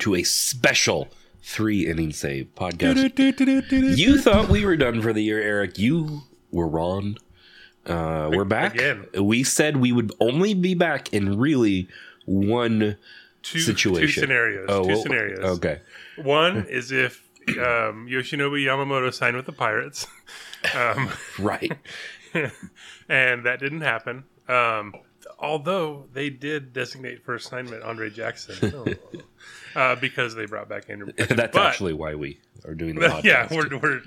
Hello and welcome to a special three inning save podcast. you thought we were done for the year, Eric. You were wrong. Uh, we're back. Again. We said we would only be back in really one two, situation. Two scenarios. Oh, two well, scenarios. Okay. One is if um, Yoshinobu Yamamoto signed with the Pirates, um, Right. and that didn't happen. Um, although they did designate for assignment Andre Jackson Oh. Uh, because they brought back Andrew. That's But- actually why we are doing the podcast. yeah, we're, we're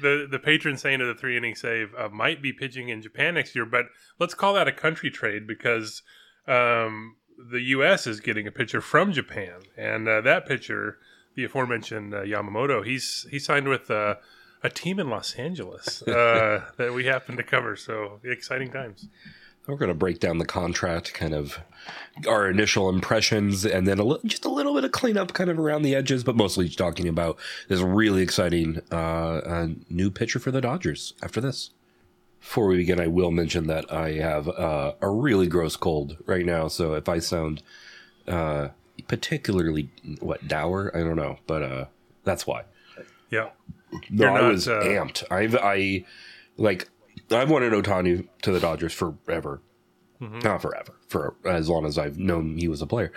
the the patron saint of the three inning save uh, might be pitching in Japan next year, but let's call that a country trade because um, the U.S. is getting a pitcher from Japan, and uh, that pitcher, the aforementioned uh, Yamamoto, he's he signed with uh, a team in Los Angeles uh, that we happen to cover. So exciting times. We're going to break down the contract, kind of our initial impressions, and then a li- just a little bit of cleanup kind of around the edges, but mostly talking about this really exciting uh, uh, new pitcher for the Dodgers after this. Before we begin, I will mention that I have uh, a really gross cold right now, so if I sound uh, particularly, what, dour? I don't know, but uh, that's why. Yeah, No, You're I not, was uh, amped. I've I like I've wanted Ohtani to the Dodgers forever. Mm-hmm. Not forever, for as long as I've known he was a player,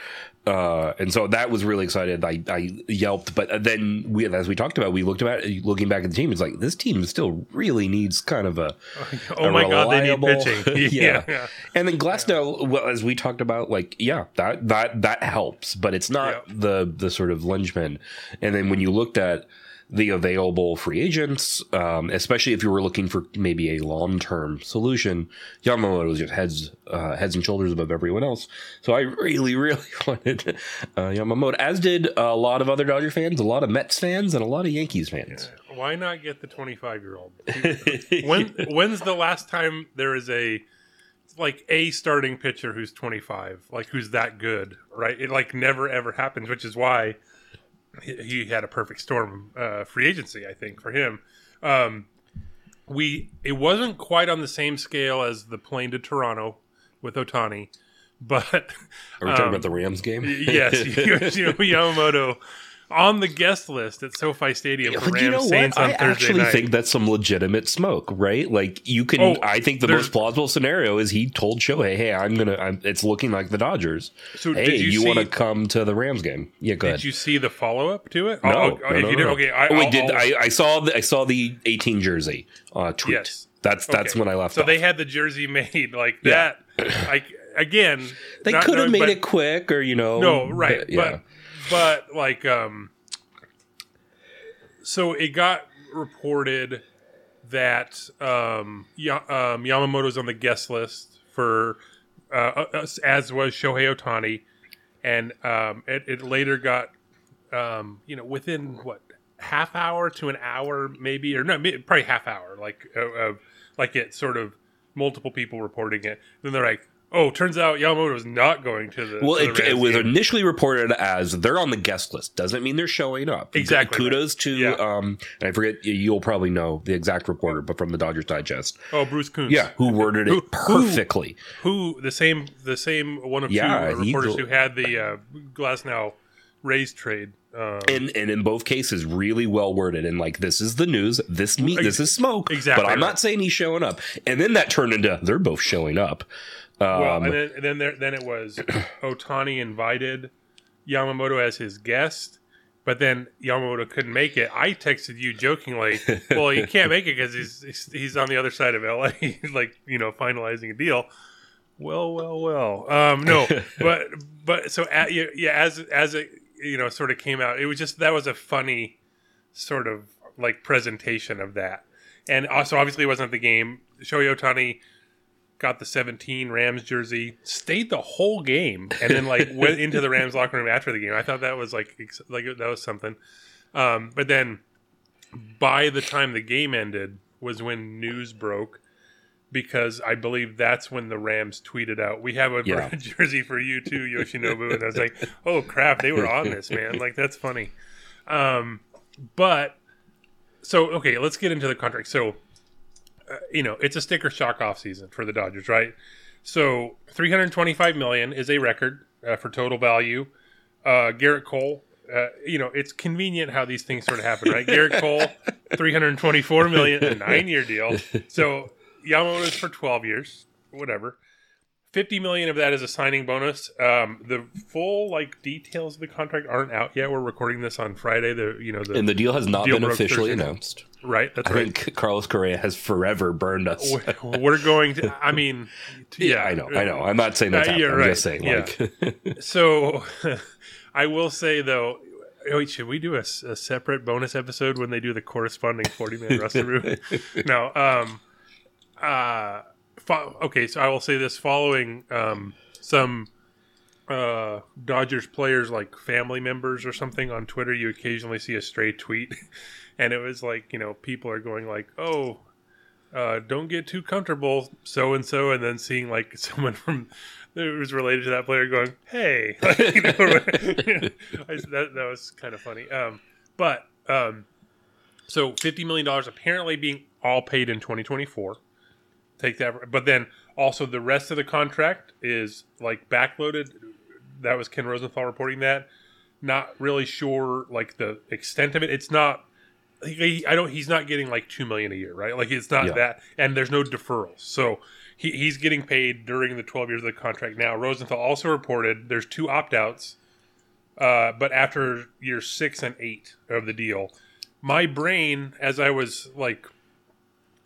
uh, and so that was really excited. I, I yelped, but then we, as we talked about, we looked about looking back at the team. It's like this team still really needs kind of a oh a my god, they need reliable- pitching. yeah. yeah. And then Glasnow, well, as we talked about, like yeah, that that that helps, but it's not Yeah. the the sort of linchpin. And then when you looked at the available free agents, um, especially if you were looking for maybe a long term solution, Yamamoto was just heads uh, heads and shoulders above everyone else. So I really, really wanted uh, Yamamoto, as did a lot of other Dodger fans, a lot of Mets fans, and a lot of Yankees fans. Why not get the 25 year old? when when's the last time there is a like a starting pitcher who's 25, like who's that good, right? It like never ever happens, which is why he, had a perfect storm uh, free agency, I think, for him. Um, we it wasn't quite on the same scale as the plane to Toronto with Ohtani, but Are we talking Um, about the Rams game? yes, Yamamoto on the guest list at SoFi Stadium for Rams you know Saints what? on I Thursday actually night. think that's some legitimate smoke, right? Like you can. Oh, I think the most plausible scenario is he told Shohei, "Hey, I'm gonna. I'm, it's looking like the Dodgers. So hey, did you you, want to come to the Rams game? Yeah, go ahead. Did you see the follow up to it? no, Oh, no, oh, no, if no, did, no. okay. I, oh, wait, did I'll- I? I saw the I saw the 18 jersey uh, tweet. Yes. That's that's okay. when I left. So off. they had the jersey made like Yeah. that. Like again, They could have made but- it quick, or you know, No, right, but- yeah. but but like um, so it got reported that um, ya- um Yamamoto's on the guest list for uh, uh, as was Shohei Ohtani, and um, it, it later got um, you know within what half hour to an hour maybe or no may- probably half hour like uh, of like it sort of multiple people reporting it. Then they're like, oh, turns out Yamamoto is not going to the Well, to the it, it was initially reported as they're on the guest list. Doesn't mean they're showing up. Exactly Kudos to Yeah. um, and I forget you'll probably know the exact reporter, but from the Dodgers Digest, Oh, Bruce Kuntz. yeah, who worded Who- it perfectly. Who the same the same one of Yeah, two reporters who had the uh, Glasnow Rays trade. Um, And and in both cases, really well worded. And like, this is the news. This me. This is smoke. Exactly But I'm right. not saying he's showing up. And then that turned into they're both showing up. Um, well, and then and then there then it was Ohtani invited Yamamoto as his guest. But then Yamamoto couldn't make it. I texted you jokingly, "Well, he can't make it because he's he's- on the other side of LA, like you know, finalizing a deal." Well, well, well. Um, no, but but so at, yeah, yeah, as as it you know sort of came out, it was just that was a funny sort of like presentation of that, and also obviously it wasn't the game. Shohei Ohtani got the 17 Rams jersey, stayed the whole game, and then like went into the Rams locker room after the game. I thought that was like ex- like that was something. Um, but then by the time the game ended was when news broke because I believe that's when the Rams tweeted out, "We have a Yeah. jersey for you too, Yoshinobu." And I was like, "Oh crap, they were on this, man! Like that's funny." Um, but so okay, let's get into the contract. So you know, it's a sticker shock off season for the Dodgers, right? So 325 million is a record uh, for total value. uh, Gerrit Cole. Uh, you know, it's convenient how these things sort of happen, right? Gerrit Cole, three hundred twenty-four million, a nine-year deal. So Yamamoto's for twelve years, whatever. Fifty million of that is a signing bonus. Um, the full like details of the contract aren't out yet. We're recording this on Friday. The you know the And the deal has not Deal been officially Thursday. announced. right. That's I right. think Carlos Correa has forever burned us. We're- going to. I mean, Yeah, I know, I know. I'm not saying that's Uh, happening. you're I'm just saying, Yeah. like, So, I will say though. Wait, should we do a separate bonus episode when they do the corresponding forty man roster move? No. Um. Uh. Fo- okay, so I will say this: following um some uh Dodgers players like family members or something on Twitter, you occasionally see a stray tweet, and it was like you know people are going like, oh. Uh, don't get too comfortable, so and so, and then seeing like someone from that was related to that player going, "Hey," I- that that was kind of funny. Um, but um, so fifty million dollars apparently being all paid in twenty twenty four. Take that, but then also the rest of the contract is like backloaded. That was Ken Rosenthal reporting that. Not really sure like the extent of it. It's not. He, I don't. He's not getting like two million a year, right? Like it's not Yeah. that, and there's no deferrals. So he, he's getting paid during the 12 years of the contract. Now Rosenthal also reported there's two opt outs, uh, but after year six and eight of the deal, my brain, as I was like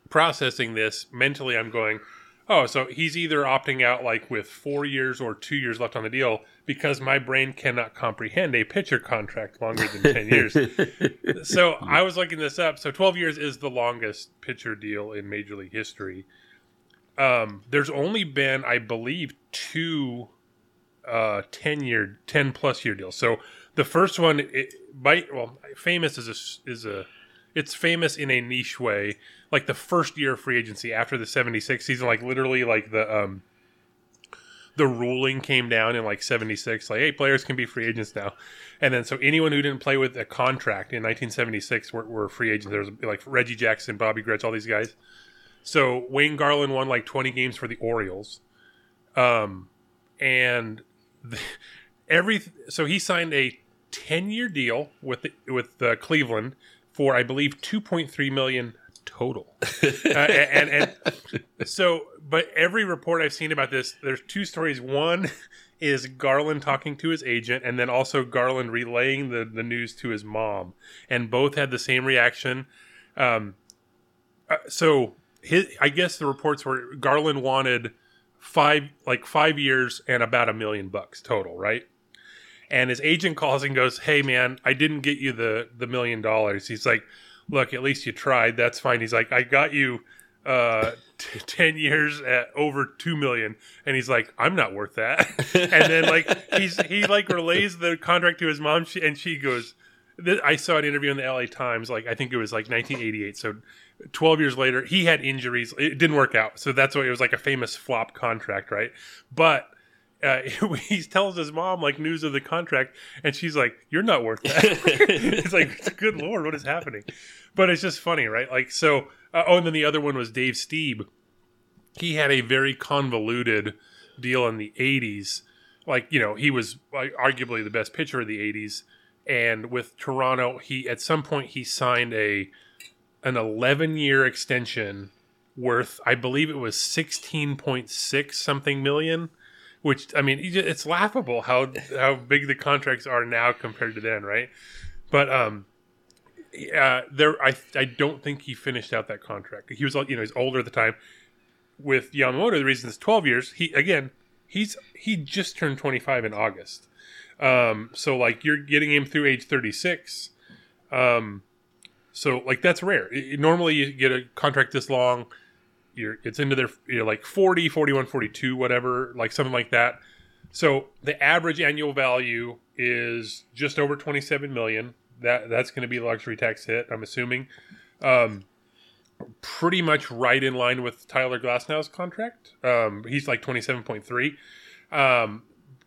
processing this mentally, I'm going, oh, so he's either opting out like with four years or two years left on the deal because my brain cannot comprehend a pitcher contract longer than 10 years. so I was looking this up. So 12 years is the longest pitcher deal in Major League history. Um, there's only been, I believe, two uh, 10 year, 10 plus year deals. So the first one, it, by, well, famous is a, is a, it's famous in a niche way. Like the first year of free agency after the 76 season, like literally like the, um, the ruling came down in like 76 like hey players can be free agents now. And then so anyone who didn't play with a contract in 1976 were, were free agents. There was like reggie jackson bobby grich all these guys. So wayne garland won like 20 games for the orioles. Um and the, every so he signed a 10 year deal with the, with uh, cleveland for i believe 2.3 million total. Uh, and, and and so but every report i've seen about this there's two stories. One is garland talking to his agent and then also garland relaying the, the news to his mom. And both had the same reaction. Um, uh, so his, i guess the reports were garland wanted five like five years and about a million bucks total right and his agent calls and goes hey man i didn't get you the the million dollars. He's like look at least you tried. That's fine. He's like i got you uh t- 10 years at over 2 million. And he's like i'm not worth that. And then like he's he like relays the contract to his mom. She, and she goes i saw an interview in the la times like i think it was like 1988 so 12 years later he had injuries. It didn't work out. So that's why it was like a famous flop contract right? But uh, he tells his mom like news of the contract, and she's like, "You're not worth that." it's like, "Good lord, what is happening?" But it's just funny, right? Like, so. Uh, oh, and then the other one was Dave Stieb. He had a very convoluted deal in the '80s. Like, you know, he was like, arguably the best pitcher of the '80s, and with Toronto, he at some point he signed a an 11 year extension worth, I believe it was 16.6 something million which I mean, it's laughable how how big the contracts are now compared to then, right? But um, uh, there, I I don't think he finished out that contract. He was you know he's older at the time. With Yamamoto, the reason it's twelve years. He again, he's he just turned twenty five in August. Um, so like you're getting him through age thirty six. Um, so like that's rare. I- normally you get a contract this long you're it's into their you know like 40 41 42 whatever like something like that. So the average annual value is just over 27 million. That that's going to be luxury tax hit i'm assuming. Um pretty much right in line with tyler glasnow's contract. Um he's like 27.3 um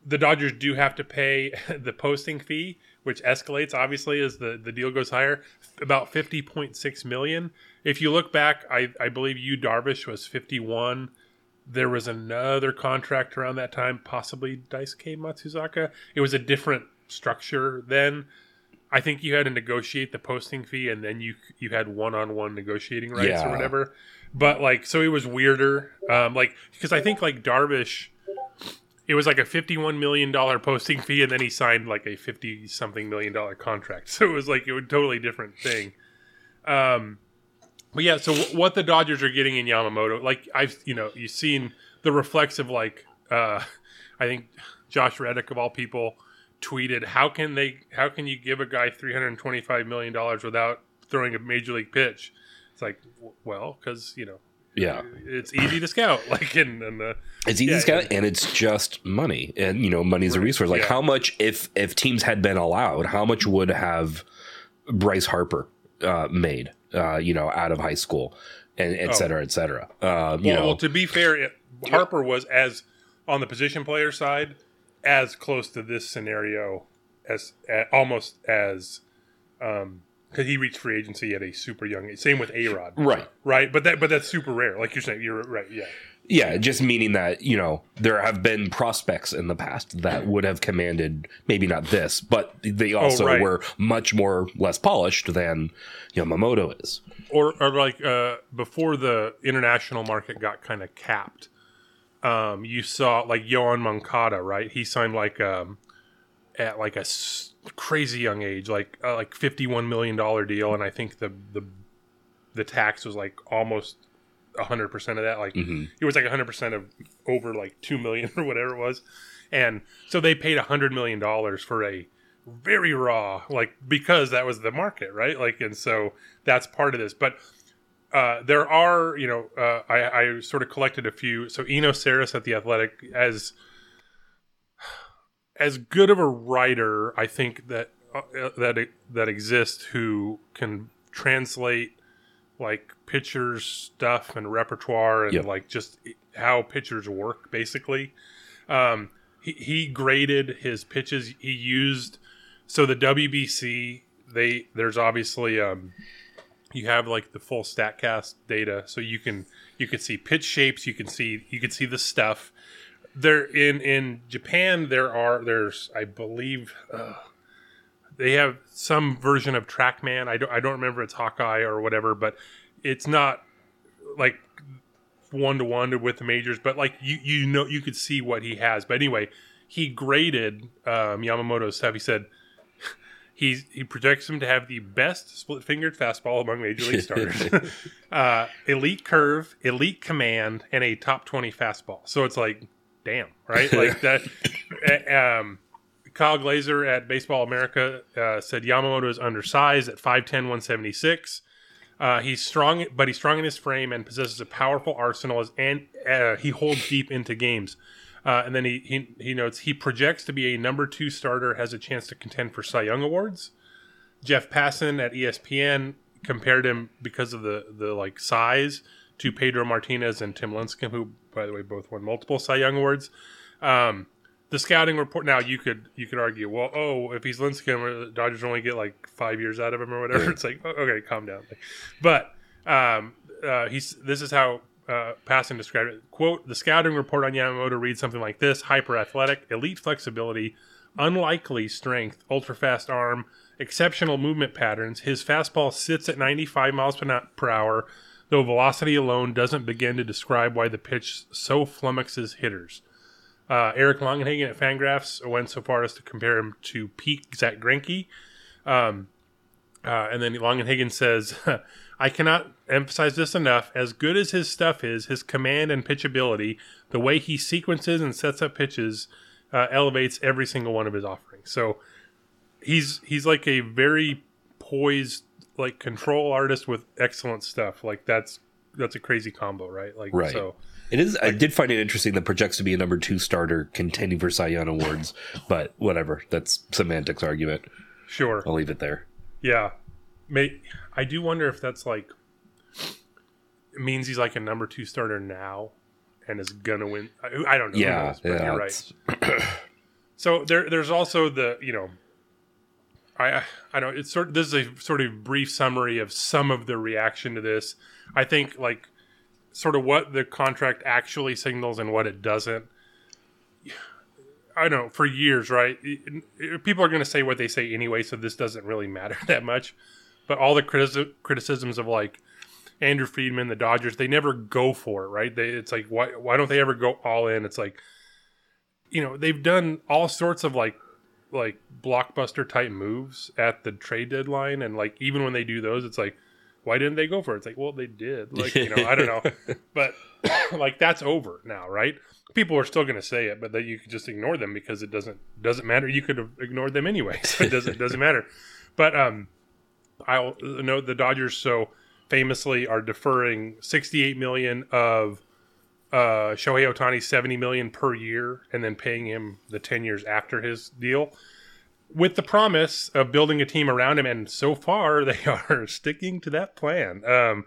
the dodgers do have to pay the posting fee which escalates obviously as the the deal goes higher about 50.6 million if you look back, I, I believe you Darvish was 51. There was another contract around that time, possibly Daisuke Matsuzaka. It was a different structure then. I think you had to negotiate the posting fee, and then you you had one on one negotiating rights Yeah. or whatever. But like, so it was weirder. Um, like because I think like Darvish, it was like a fifty one million dollar posting fee, and then he signed like a fifty something million dollar contract. So it was like it was a totally different thing. Um, but yeah, so w- what the Dodgers are getting in Yamamoto, like I've you know you've seen the reflexive like uh, I think Josh Reddick of all people tweeted, "How can they? How can you give a guy three hundred twenty five million dollars without throwing a major league pitch?" It's like, well, because you know Yeah. it's easy to scout. Like in, in the It's easy Yeah, to scout, and it's just money, and you know, money is a resource. Like yeah. how much, if if teams had been allowed, how much would have Bryce Harper uh, made, uh, you know, out of high school, and et cetera, et cetera. Uh, you well, know, well, to be fair, it, Harper was as on the position player side as close to this scenario as uh, almost as um because he reached free agency at a super young age. Same with A Rod, right? right? But that but that's super rare. Like you're saying, you're right. Yeah, Yeah, just meaning that you know there have been prospects in the past that would have commanded maybe not this, but they also right. were much more less polished than Yamamoto is. or or like uh, before the international market got kind of capped. Um, you saw like Yoan Moncada, right? He signed like um, at like a s- crazy young age, like uh, like fifty one million dollar deal, and I think the the the tax was like almost hundred percent of that. Like it was like hundred percent of over like two million or whatever it was, and so they paid hundred million dollars for a very raw like because that was the market right like and so that's part of this but uh, there are, you know, uh, I, I sort of collected a few. So Eno Sarris at the Athletic, as as good of a writer, I think that uh, that that exists who can translate like pitchers stuff and repertoire and Yep. like just how pitchers work basically. Um, he, he graded his pitches. He used so the WBC. They there's obviously um, you have like the full statcast data so you can you can see pitch shapes you can see you can see the stuff there in in japan there are there's i believe uh, they have some version of trackman. I don't i don't remember it's hawkeye or whatever but it's not like one to one with the majors but like you you know you could see what he has. But anyway he graded um, yamamoto's stuff. He said He's, he projects him to have the best split fingered fastball among major league starters, uh, elite curve, elite command, and a top 20 fastball. So it's like, damn, right? Like that. um, Kyle Glaser at Baseball America uh, said Yamamoto is undersized at 5'10, 176. Uh, he's strong, but he's strong in his frame and possesses a powerful arsenal, as, and uh, he holds deep into games. Uh, and then he, he he notes he projects to be a number two starter, has a chance to contend for Cy Young awards. Jeff Passan at ESPN compared him because of the the like size to Pedro Martinez and Tim Lincecum, who by the way both won multiple Cy Young awards. Um, the scouting report now you could you could argue well oh if he's Lincecum the Dodgers only get like five years out of him or whatever. It's like okay calm down. But um, uh, he's this is how uh, Passan described it. Quote the scouting report on Yamamoto reads something like this hyper athletic elite flexibility unlikely strength ultra fast arm exceptional movement patterns. His fastball sits at 95 miles per hour though velocity alone doesn't begin to describe why the pitch so flummoxes hitters uh, Eric Longenhagen at Fangraphs went so far as to compare him to peak Zack Greinke. Um, uh, and then Longenhagen says, I cannot emphasize this enough. As good as his stuff is, his command and pitchability, the way he sequences and sets up pitches, uh, elevates every single one of his offerings. So he's he's like a very poised, like control artist with excellent stuff. Like that's that's a crazy combo, right? Like Right. so. It is. I did find it interesting that projects to be a number two starter contending for Cy Young awards, but whatever. That's semantics argument. Sure. I'll leave it there. Yeah, May I do wonder if that's like it means he's like a number two starter now and is gonna win. I, I don't know. Yeah, knows? But yeah. you're right. So there, there's also the you know, I I don't. It's sort. This is a sort of brief summary of some of the reaction to this. I think like sort of what the contract actually signals and what it doesn't. I don't know for years, right? People are going to say what they say anyway, so this doesn't really matter that much. But all the critici- criticisms of like Andrew Friedman, the Dodgers, they never go for it, right? They, it's like why why don't they ever go all in? It's like you know they've done all sorts of like like blockbuster type moves at the trade deadline, and like even when they do those, it's like why didn't they go for it? It's like well they did, like you know I don't know, but like that's over now, right? People are still going to say it, but that you could just ignore them because it doesn't doesn't matter. You could have ignored them anyway, so it doesn't doesn't matter. But um, I'll note the Dodgers so famously are deferring 68 million of uh, Shohei Ohtani 70 million per year and then paying him the 10 years after his deal with the promise of building a team around him and so far they are sticking to that plan. Um,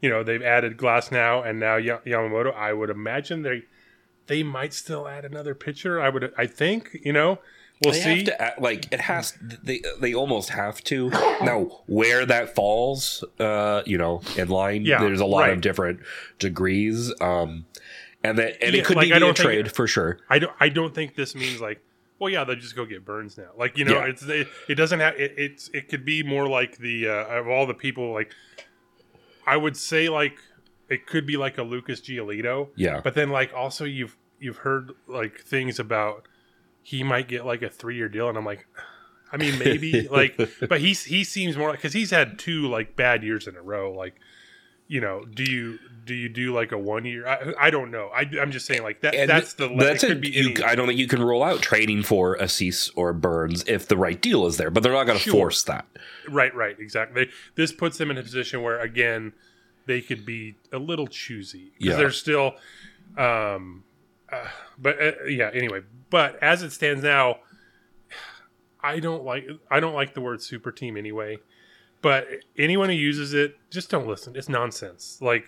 you know, they've added Glasnow and now Ya- Yamamoto. I would imagine they they might still add another pitcher. I would I think, you know, we'll they see. have to act, like it has they they almost have to now where that falls uh you know in line Yeah, there's a lot right. of different degrees um and that and Yeah, it could like, be I via don't think- trade for sure I don't. I don't think this means like, well, yeah, they'll just go get Burnes now. Like you know, Yeah. it's it, it doesn't have. It, it's it could be more like the uh, of all the people like. I would say like it could be like a Lucas Giolito, yeah but then like also you've you've heard like things about he might get like a three year deal, and I'm like. I mean, maybe like, but he's he seems more because he's had two like bad years in a row. Like, you know, do you do you do like a one year? I, I don't know. I, I'm just saying like that. And that's the that's it a, could be you, I don't think you can rule out trading for a Cease or Burnes if the right deal is there, but they're not going to Sure. force that. Right, right, exactly. This puts them in a position where, again, they could be a little choosy because Yeah. they're still. Um, uh, but uh, yeah, anyway. But as it stands now, I don't like I don't like the word super team anyway. But anyone who uses it, just don't listen. It's nonsense. Like,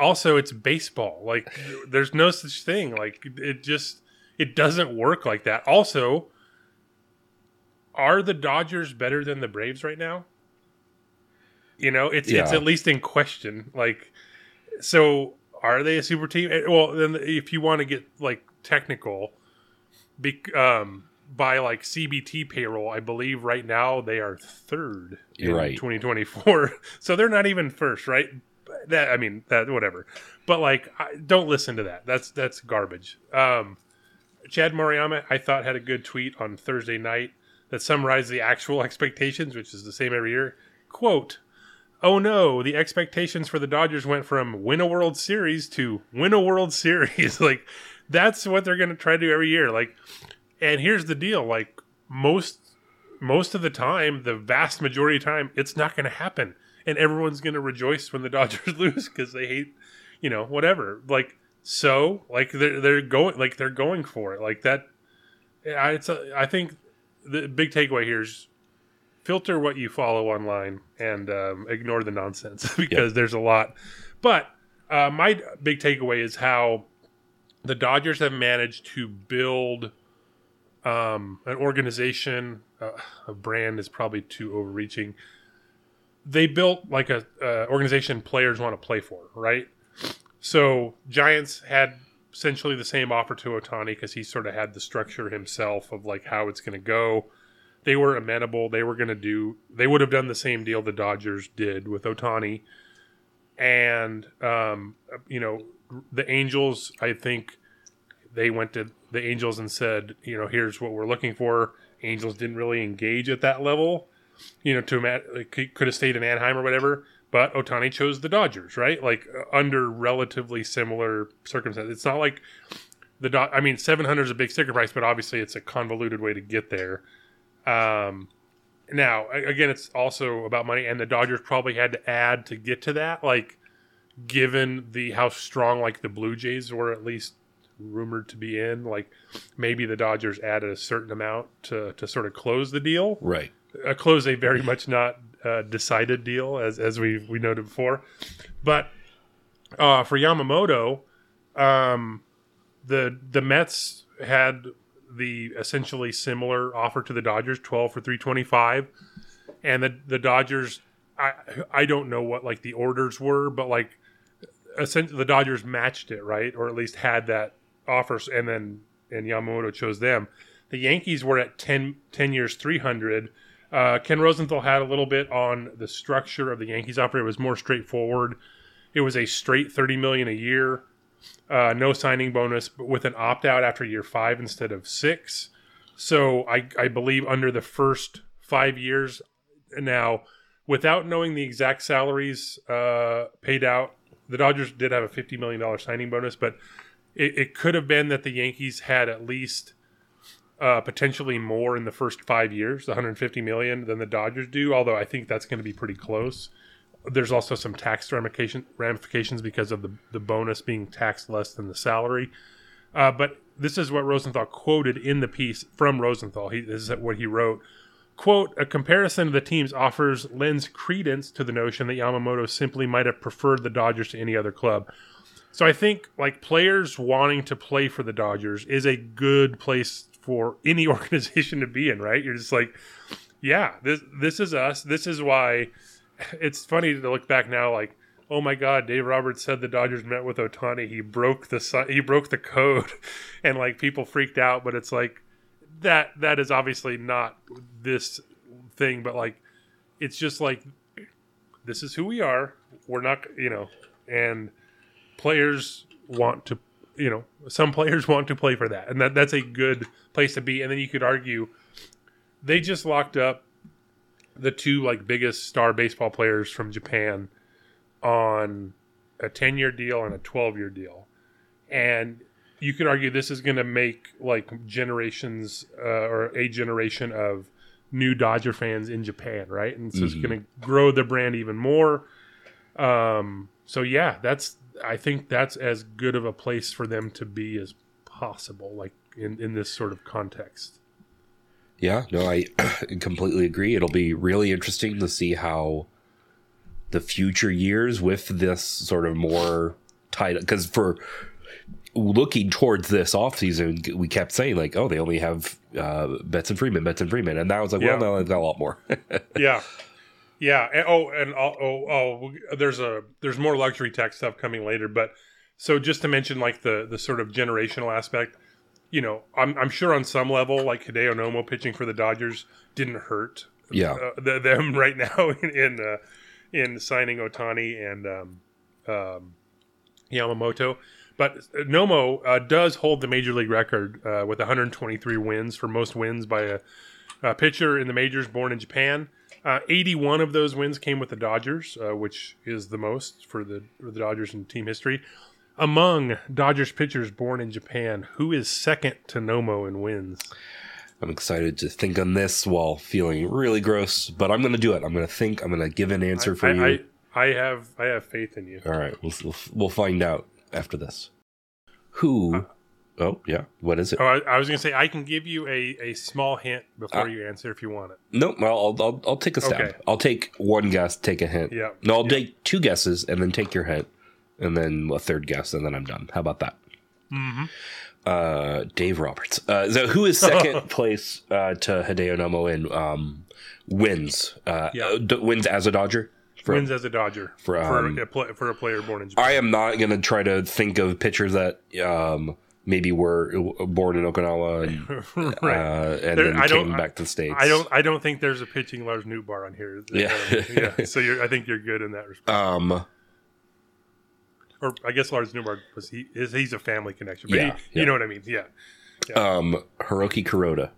also, it's baseball. Like, there's no such thing. Like, it just it doesn't work like that. Also, are the Dodgers better than the Braves right now? You know, it's it's at least in question. Like, so are they a super team? Well, then if you want to get like technical, be, um, by like CBT payroll, I believe right now they are third You're in right. 2024. So they're not even first, right? That I mean, that whatever. But like, I, don't listen to that. That's that's garbage. Um, Chad Moriyama, I thought had a good tweet on Thursday night that summarized the actual expectations, which is the same every year. Quote. Oh no, the expectations for the Dodgers went from win a World Series to win a World Series. like that's what they're going to try to do every year. Like and here's the deal, like most most of the time, the vast majority of time, it's not going to happen. And everyone's going to rejoice when the Dodgers lose cuz they hate, you know, whatever. Like so, like they're they're going like they're going for it. Like that I it's a, I think the big takeaway here is filter what you follow online and um, ignore the nonsense because there's a lot. But uh, my big takeaway is how the Dodgers have managed to build um, an organization. Uh, a brand is probably too overreaching. They built like a uh, organization players want to play for, right? So Giants had essentially the same offer to Ohtani because he sort of had the structure himself of like how it's going to go. They were amenable. They were going to do. They would have done the same deal the Dodgers did with Ohtani, and um, you know the Angels. I think they went to the Angels and said, you know, here's what we're looking for. Angels didn't really engage at that level, you know, to could have stayed in Anaheim or whatever. But Ohtani chose the Dodgers, right? Like under relatively similar circumstances. It's not like the Do- I mean, seven hundred is a big sticker price, but obviously it's a convoluted way to get there. Um, now again, it's also about money, and the Dodgers probably had to add to get to that. Like, given the how strong like the Blue Jays were at least rumored to be in, like maybe the Dodgers added a certain amount to to sort of close the deal Right. uh, close a very much not uh, decided deal, as as we we noted before. But uh, for Yamamoto, um, the the Mets had the essentially similar offer to the Dodgers, twelve for three twenty five, and the the Dodgers. I I don't know what like the orders were, but like essentially the Dodgers matched it right, or at least had that offer, and then and Yamamoto chose them. The Yankees were at 10, 10 years, 300. Uh, Ken Rosenthal had a little bit on the structure of the Yankees offer. It was more straightforward. It was a straight 30 million a year, uh, no signing bonus, but with an opt out after year five instead of six. So I, I believe under the first five years now, without knowing the exact salaries uh, paid out, the Dodgers did have a $50 million signing bonus, but it, it could have been that the Yankees had at least uh, potentially more in the first five years, 150 million, than the Dodgers do. Although I think that's going to be pretty close. There's also some tax ramification, ramifications because of the the bonus being taxed less than the salary. Uh, but this is what Rosenthal quoted in the piece from Rosenthal. He, this is what he wrote. Quote, a comparison of the teams offers lends credence to the notion that Yamamoto simply might have preferred the Dodgers to any other club. So I think like players wanting to play for the Dodgers is a good place for any organization to be in, right? You're just like, yeah, this this is us. This is why it's funny to look back now like oh my god dave roberts said the dodgers met with ohtani he broke the he broke the code and like people freaked out but it's like that that is obviously not this thing but like it's just like this is who we are. We're not you know and players want to you know some players want to play for that. And that that's a good place to be. And then you could argue they just locked up the two like biggest star baseball players from Japan on a 10 year deal and a 12 year deal. And you could argue this is going to make like generations uh, or a generation of new Dodger fans in Japan, right? And so it's going to grow the brand even more. Um, so yeah, that's I think that's as good of a place for them to be as possible, like in in this sort of context. Yeah, no, I completely agree. It'll be really interesting to see how the future years with this sort of more tight because for looking towards this offseason, we kept saying like, oh, they only have uh, Betts and Freeman, Betts and Freeman, and now it's like, Yeah. well, now they've got a lot more. yeah. Yeah. And, oh and oh, oh oh there's a there's more luxury tech stuff coming later. But so just to mention like the the sort of generational aspect you know i'm, I'm sure on some level like hideo nomo pitching for the dodgers didn't hurt yeah, uh, the, them right now in in, uh, in signing ohtani and um, um, yamamoto but nomo uh, does hold the major league record uh, with 123 wins for most wins by a, a pitcher in the majors born in japan uh, 81 of those wins came with the Dodgers, uh, which is the most for the, for the Dodgers in team history. Among Dodgers pitchers born in Japan, who is second to Nomo in wins? I'm excited to think on this while feeling really gross, but I'm going to do it. I'm going to think. I'm going to give an answer for I, you. I, I have I have faith in you. All right, we'll, we'll we'll find out after this. Who? oh yeah, what is it? Oh, I, I was going to say I can give you a, a small hint before Ah. you answer if you want it. Nope. Well, I'll, I'll I'll take a stab. Okay. I'll take one guess, take a hint. Yeah. No, I'll Yeah. take two guesses and then take your hint, and then a third guess, and then I'm done. How about that? Mm-hmm. Uh, Dave Roberts. Uh, so who is second place uh, to Hideo Nomo in um, wins? Uh, Yeah. uh, d- wins as a Dodger. For- Wins as a Dodger for, for, um, a, pla for a player born in Japan. I am not going to try to think of pitchers that um, maybe were born in Okinawa and, right. uh, and There- then I don't- came back to the states. I don't. I don't think there's a pitching Lars Nootbaar on here. Yeah. Um, yeah. So you're, I think you're good in that respect. Um, or I guess Lars Nootbaar was he is he's a family connection. But Yeah, he, yeah. you know what I mean. Yeah. um, Hiroki Kuroda.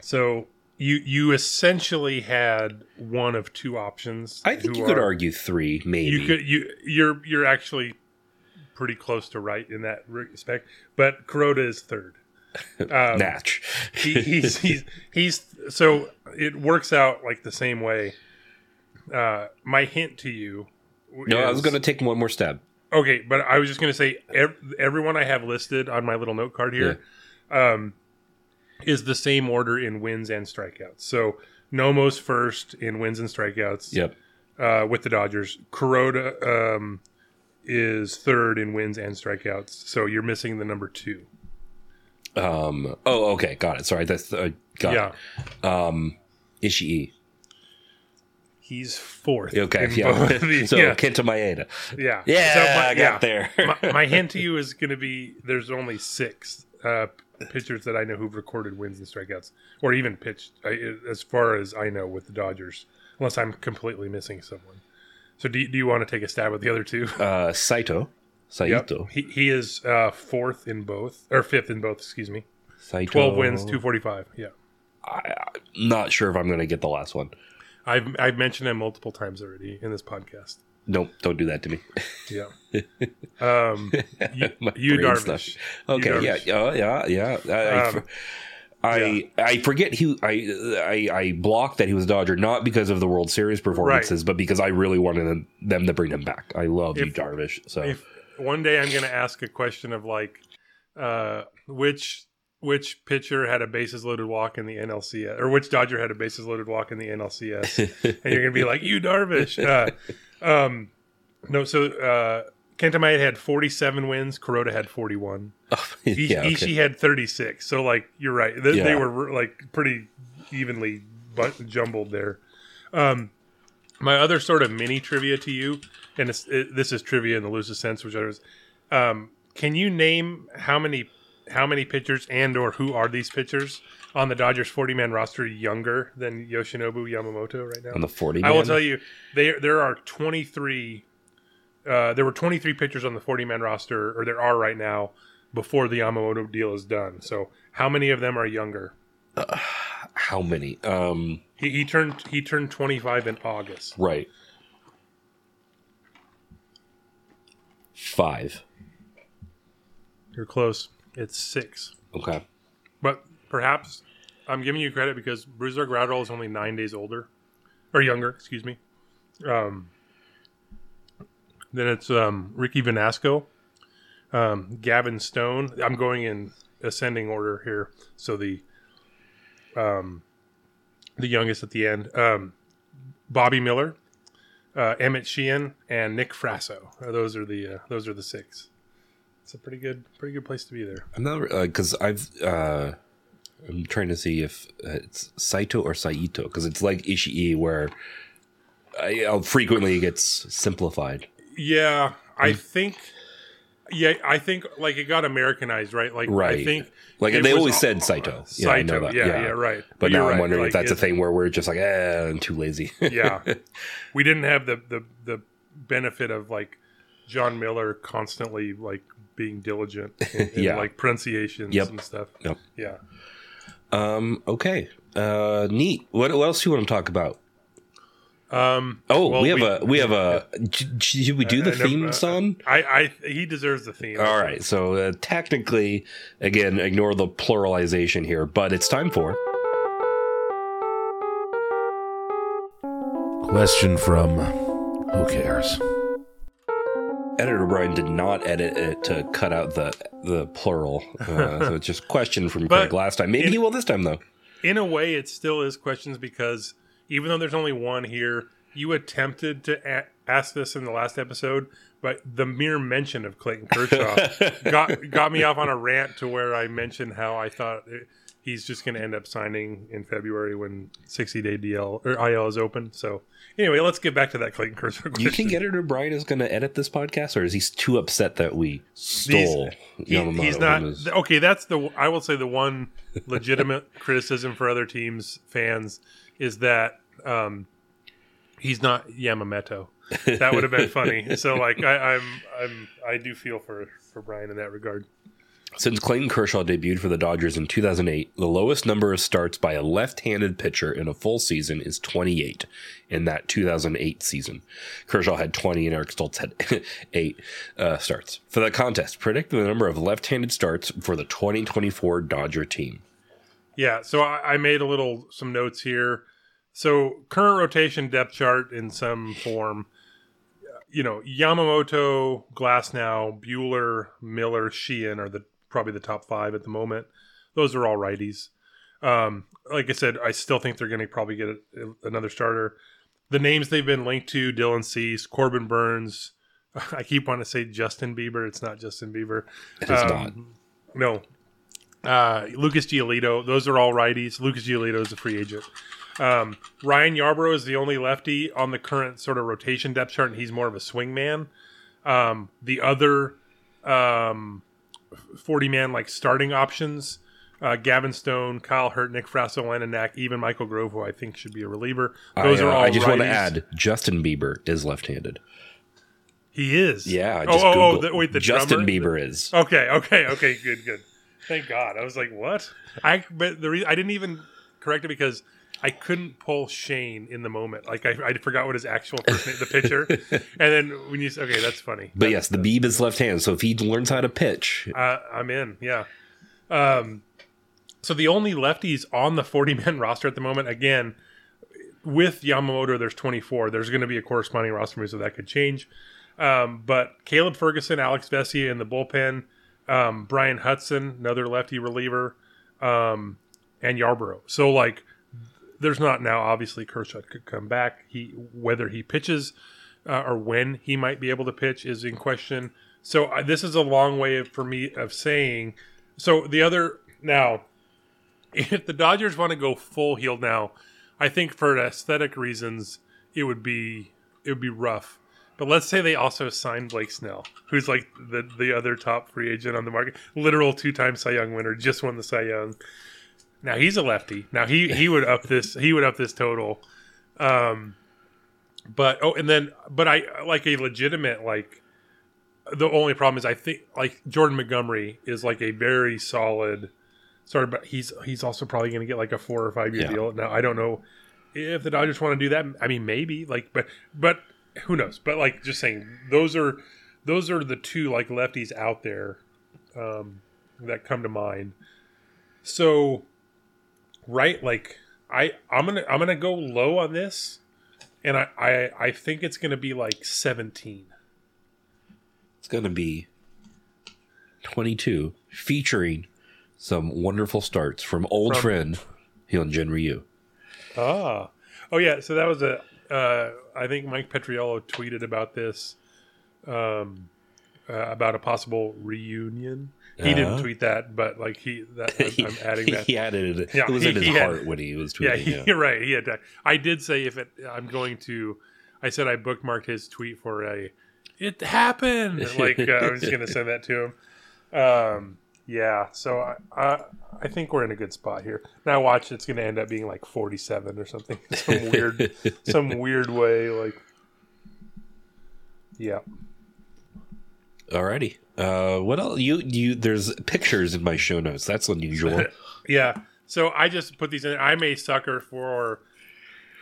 So you you essentially had one of two options. I think you could are- argue three, maybe. you could you you're you're actually pretty close to right in that respect. But Kuroda is third. Um, Natch. he, he's he's he's so it works out like the same way. Uh, my hint to you. no, I was going to take one more stab. Okay, but I was just going to say ev- everyone I have listed on my little note card here um, is the same order in wins and strikeouts. So Nomo's first in wins and strikeouts Yep. uh, with the Dodgers. Kuroda um, is third in wins and strikeouts. So you're missing the number two. Um. Oh, okay. Got it. Sorry. That's uh, got yeah, it. Um. Ishii. he's fourth. Okay. Yeah. the- so yeah, Kenta Maeda. yeah, Yeah, So my- I got there. my, my hint to you is going to be there's only six uh, pitchers that I know who've recorded wins and strikeouts, or even pitched, I, as far as I know, with the Dodgers, unless I'm completely missing someone. So, do you, do you want to take a stab at the other two? Uh, Saito. Saito. He he is uh, fourth in both, or fifth in both. Excuse me. Saito. Twelve wins, two forty five. Yeah, I, I'm not sure if I'm going to get the last one. I've I've mentioned him multiple times already in this podcast. Nope, don't do that to me. Yeah. Um, you, you Darvish. stuff. Okay, yeah, Darvish. yeah, yeah, yeah. I, I Um, for- I, I forget he I, I I blocked that he was a Dodger not because of the World Series performances, but because I really wanted them, them to bring him back. I love you, Darvish. So If one day I'm going to ask a question of like, uh, which which pitcher had a bases loaded walk in the NLCS, or which Dodger had a bases loaded walk in the NLCS, and you're going to be like, you Darvish. Uh, um, no, so uh, Kenta Maeda had 47 wins. Kuroda had 41. Ishii, yeah, okay. Had 36. So like you're right. They, Yeah. they were like pretty evenly bu- jumbled there. Um, my other sort of mini trivia to you, and it's, it, this is trivia in the loosest sense, which is, um, can you name how many how many pitchers and or who are these pitchers on the Dodgers 40 man roster younger than Yoshinobu Yamamoto right now? on the forty. I will tell you, there there are 23. Uh, there were 23 pitchers on the 40 man roster, or there are right now, before the Yamamoto deal is done. So, how many of them are younger? how many. Um, He, he turned he turned 25 in August. right. Five. You're close. It's six, Okay. but perhaps I'm giving you credit because Brusdar Graterol is only nine days older or younger. Excuse me. Um, then it's um, Ricky Vanasco, um, Gavin Stone. I'm going in ascending order here, so the um, the youngest at the end. Um, Bobby Miller, uh, Emmett Sheehan, and Nick Frasso. Those are the uh, those are the six. It's a pretty good pretty good place to be there. I'm not because I've. Uh, I'm trying to see if uh, it's Saito or Saito because it's like Ishii where I, I'll frequently it gets simplified. Yeah, I think. Yeah, I think like it got Americanized, right? Like right. I Right. think Like they always all- said Saito. Yeah, I know that. Yeah, Yeah. yeah, right. But now I'm wondering like, if that's a thing where we're just like, eh, I'm too lazy. yeah, we didn't have the, the the benefit of like Jon Miller constantly like being diligent in, in Yeah. like pronunciations Yep. and stuff. Yep. Yeah. um. Okay. Uh. Neat. What, what else do you want to talk about? Um, Oh, well, we have a we have a. j- j- Should we do the I never- theme uh, song? I, I he deserves the theme. All right. So uh, technically, again, ignore the pluralization here, but it's time for. Question from Who Cares? Editor Brian did not edit it to cut out the the plural. Uh, so it's just question from Craig last time. Maybe in- he will this time though. in a way, it still is questions because even though there's only one here, you attempted to a- ask this in the last episode, but the mere mention of Clayton Kershaw got got me off on a rant to where I mentioned how I thought it, he's just going to end up signing in February when 60 day DL or IL is open. So anyway, let's get back to that Clayton Kershaw. Question. You think Editor Brian is going to edit this podcast, or is he too upset that we stole He- Yamamoto he's not okay. That's the I will say the one legitimate criticism for other teams fans is that um, he's not Yamamoto. That would have been funny. So like I, I'm I'm I do feel for for Brian in that regard. Since Clayton Kershaw debuted for the Dodgers in 2008, the lowest number of starts by a left-handed pitcher in a full season is 28 in that 2008 season. Kershaw had 20 and Eric Stults had 8 uh, starts. For the contest, predict the number of left-handed starts for the 2024 Dodger team. Yeah, so I, I made a little some notes here. So current rotation depth chart in some form. You know, Yamamoto, Glasnow, Buehler, Miller, Sheehan are the probably the top five at the moment. Those are all righties. Um, like I said, I still think they're going to probably get a, another starter. The names they've been linked to: Dylan Cease, Corbin Burnes. I keep wanting to say Justin Bieber. It's not Justin Bieber. It is Um, not. No. Uh, Lucas Giolito. Those are all righties. Lucas Giolito is a free agent. Um, Ryan Yarbrough is the only lefty on the current sort of rotation depth chart, and he's more of a swing man. Um, the other um, 40 man like starting options uh, Gavin Stone, Kyle Hurt, Nick Frasso, Landon even Michael Grove, who I think should be a reliever. Those I, uh, are all. I just want to add Justin Bieber is left-handed. he is. Yeah, I Oh, just oh, oh, Googled- the, wait, the Justin drummer? Bieber is. Okay, okay, okay, good, good. Thank God. I was like, what? I but the re- I didn't even correct it because I couldn't pull Shane in the moment. Like I, I forgot what his actual first name, the pitcher. and then when you s- okay, that's funny. But yes, the Beeb is left hand. So if he learns how to pitch, Uh, I'm in. Yeah. Um, so the only lefties on the 40 man roster at the moment, again, with Yamamoto, there's 24. There's going to be a corresponding roster move, so that could change. Um, but Caleb Ferguson, Alex Vesia in the bullpen, um, Bryan Hudson, another lefty reliever, um, and Yarbrough. So like, there's not now. Obviously, Kershaw could come back. He whether he pitches uh, or when he might be able to pitch is in question. So uh, this is a long way of, for me of saying. So the other now, if the Dodgers want to go full heel now, I think for aesthetic reasons it would be it would be rough. But let's say they also signed Blake Snell, who's like the the other top free agent on the market, literal two time Cy Young winner, just won the Cy Young. Now he's a lefty. Now he he would up this he would up this total. Um, but oh, and then but I like a legitimate like. The only problem is I think like Jordan Montgomery is like a very solid Sorry, but he's he's also probably going to get like a four or five year Yeah. deal. Now I don't know if the Dodgers want to do that. I mean, maybe like, but but who knows? But like, just saying, those are those are the two like lefties out there um, that come to mind. So, right, like I I'm gonna I'm gonna go low on this, and I I, I think it's gonna be like seventeen. it's to be 22, featuring some wonderful starts from old From- friend Hyunjin Ryu. Ah, oh yeah. So that was a. Uh, I think Mike Petriello tweeted about this, um, uh, about a possible reunion. He didn't Uh-huh. tweet that, but like he, that I'm, I'm adding that. he added it. Yeah, it was he- in his he had- heart when he was tweeting. Yeah, you're right. He had. that. I did say if it, I'm going to. I said I bookmarked his tweet for a. It happened. Like uh, I was going to send that to him. Um, yeah. So I, I, I think we're in a good spot here. Now watch, it's going to end up being like 47 or something. Some weird, some weird way. Like, yeah. Alrighty. Uh, what else? You you. There's pictures in my show notes. That's unusual. Yeah. So I just put these in. I'm a sucker for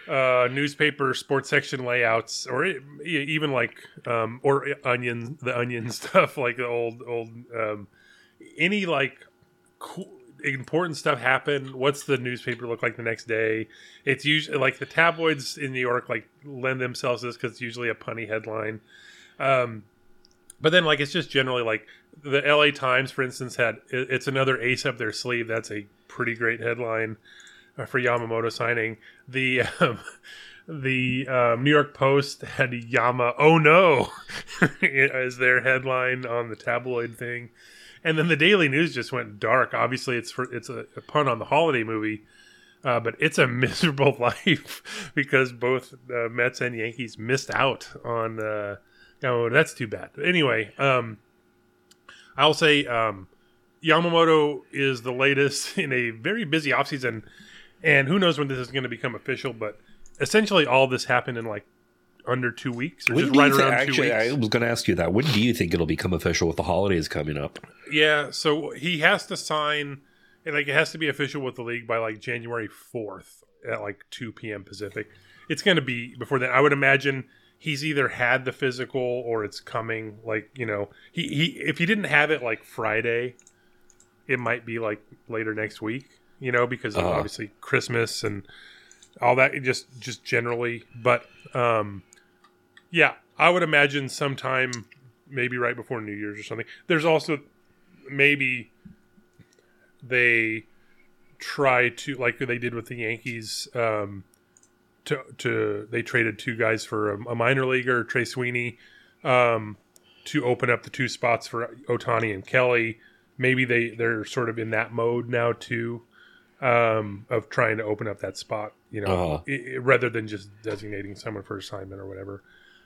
uh, newspaper sports section layouts, or even like um, or onion, the onion stuff, like the old old um, any like cool, important stuff happen. What's the newspaper look like the next day? It's usually like the tabloids in New York like lend themselves this because it's usually a punny headline. Um, but then like it's just generally like the LA Times, for instance, had it's another ace up their sleeve. That's a pretty great headline uh, for Yamamoto signing. The um, the um, New York Post had Yama. Oh no, as their headline on the tabloid thing, and then the Daily News just went dark. Obviously, it's for it's a, a pun on the holiday movie. Uh, but it's a miserable life because both uh, Mets and Yankees missed out on uh, Yamamoto. That's too bad. But anyway, um, I'll say um, Yamamoto is the latest in a very busy offseason, and who knows when this is going to become official. But essentially, all this happened in like under two weeks, or When just right around two weeks. I was going to ask you that. When do you think it'll become official with the holidays coming up? Yeah, so he has to sign, and like it has to be official with the league by like January fourth at like two p.m. Pacific. It's going to be before then. I would imagine he's either had the physical or it's coming. Like you know, he he if he didn't have it like Friday, it might be like later next week. You know, because Uh-huh. obviously Christmas and all that. Just just generally, but um, yeah, I would imagine sometime maybe right before New Year's or something. There's also maybe they try to like they did with the Yankees um to to they traded two guys for a, a minor leaguer Trey Sweeney um to open up the two spots for Ohtani and Kelly maybe they they're sort of in that mode now too um of trying to open up that spot you know Uh-huh. i- i- rather than just designating someone for assignment or whatever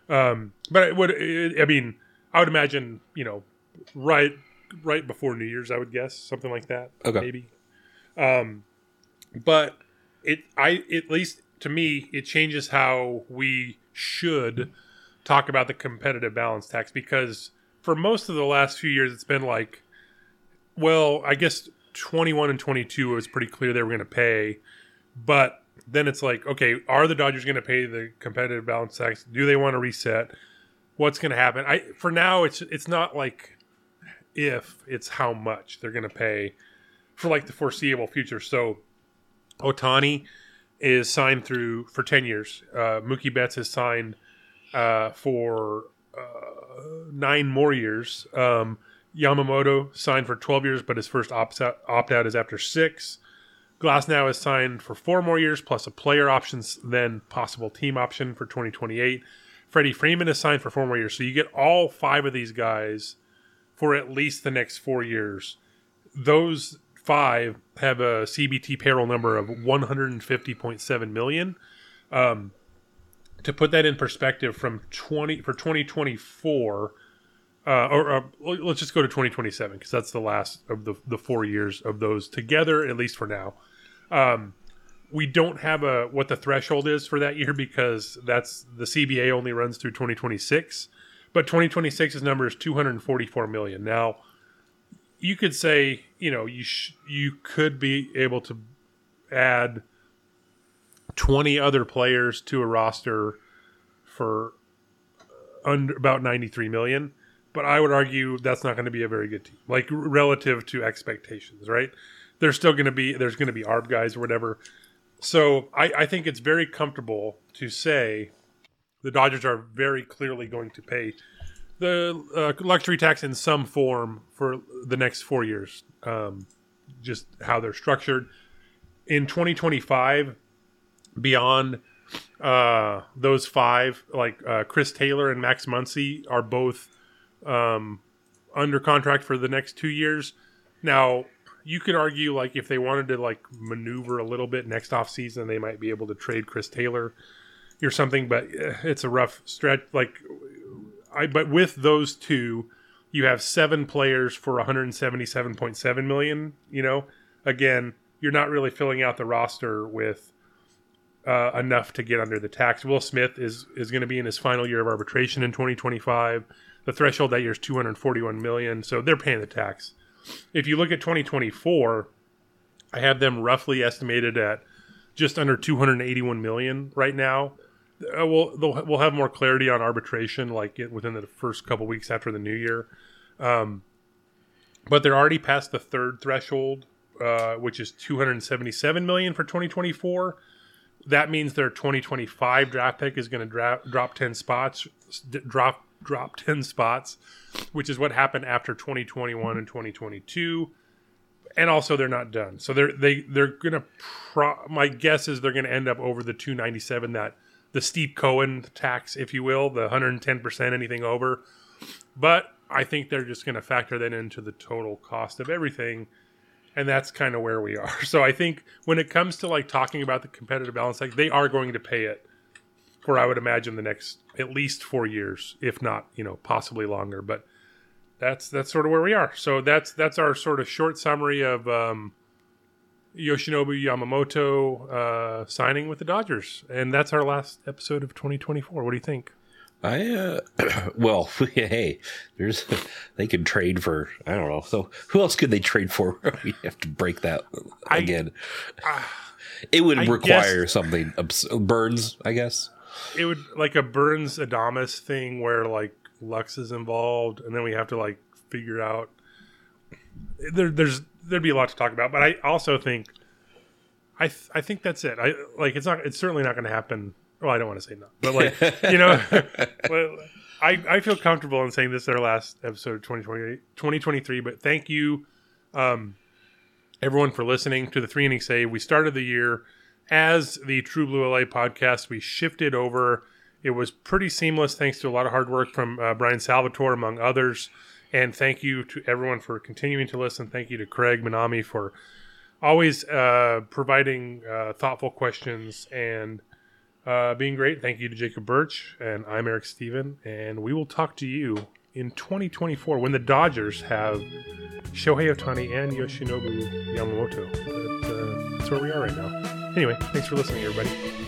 um but it would it, I mean I would imagine you know right right before New Year's, I would guess something like that. Okay. maybe. Um, but it, I at least to me, it changes how we should talk about the competitive balance tax because for most of the last few years, it's been like, well, I guess 21 and 22 it was pretty clear they were going to pay, but then it's like, okay, are the Dodgers going to pay the competitive balance tax? Do they want to reset? What's going to happen? I for now, it's it's not like if it's how much they're going to pay for like the foreseeable future. So, Ohtani is signed through for 10 years. Uh, Mookie Betts is signed uh, for uh, nine more years. Um, Yamamoto signed for 12 years, but his first opt out, is after six. Glasnow is signed for four more years, plus a player options, then possible team option for 2028. Freddie Freeman is signed for four more years. So you get all five of these guys for at least the next four years. Those five have a CBT payroll number of 150.7 million. Um, to put that in perspective, from 20 for 2024, uh, or, or let's just go to 2027 because that's the last of the the four years of those together, at least for now. Um, we don't have a what the threshold is for that year because that's the CBA only runs through 2026, but 2026's number is 244 million. Now, you could say, you know, you sh- you could be able to add 20 other players to a roster for under about 93 million, but I would argue that's not going to be a very good team. Like relative to expectations, right? There's still going to be there's going to be ARB guys or whatever. So I, I think it's very comfortable to say the Dodgers are very clearly going to pay the uh, luxury tax in some form for the next four years. Um, just how they're structured in 2025, beyond uh, those five, like uh, Chris Taylor and Max Muncy, are both um, under contract for the next two years. Now, you could argue like if they wanted to like maneuver a little bit next off season, they might be able to trade Chris Taylor or something, but eh, it's a rough stretch. Like I but with those two, you have seven players for 177.7 million. You know, again, you're not really filling out the roster with uh, enough to get under the tax. Will Smith is is going to be in his final year of arbitration in 2025. The threshold that year is 241 million, so they're paying the tax. If you look at 2024, I have them roughly estimated at just under 281 million right now uh, we'll we'll have more clarity on arbitration like within the first couple weeks after the new year. Um, but they're already past the third threshold, uh, which is 277 million for 2024. That means their 2025 draft pick is going to dra- drop 10 spots, d- drop drop 10 spots, which is what happened after 2021 and 2022. And also, they're not done, so they're they they're gonna. Pro- my guess is they're gonna end up over the 297 that the Steve Cohen tax, if you will, the 110% anything over. But I think they're just going to factor that into the total cost of everything. And that's kind of where we are. So I think when it comes to like talking about the competitive balance, like they are going to pay it for, I would imagine, the next at least four years, if not, you know, possibly longer. But that's that's sort of where we are. So that's that's our sort of short summary of um, Yoshinobu Yamamoto uh, signing with the Dodgers, and that's our last episode of 2024. What do you think? I uh, well, hey, there's they could trade for I don't know. So who else could they trade for? we have to break that again. I, uh, it would I require guess, something Burnes, I guess. It would like a Burnes Adames thing where like Lux is involved, and then we have to like figure out. There, there's there'd be a lot to talk about. But I also think, I th- I think that's it. I like it's not. It's certainly not going to happen. Well, I don't want to say no, but like you know, I I feel comfortable in saying this is our last episode of 2020, 2023. But thank you, um, everyone for listening to the three inning save. We started the year as the True Blue LA podcast. We shifted over. It was pretty seamless thanks to a lot of hard work from uh, Brian Salvatore, among others. And thank you to everyone for continuing to listen. Thank you to Craig Minami for always uh, providing uh, thoughtful questions and uh, being great. Thank you to Jacob Burch. And I'm Eric Stephen. And we will talk to you in 2024 when the Dodgers have Shohei Ohtani and Yoshinobu Yamamoto. But, uh, that's where we are right now. Anyway, thanks for listening, everybody.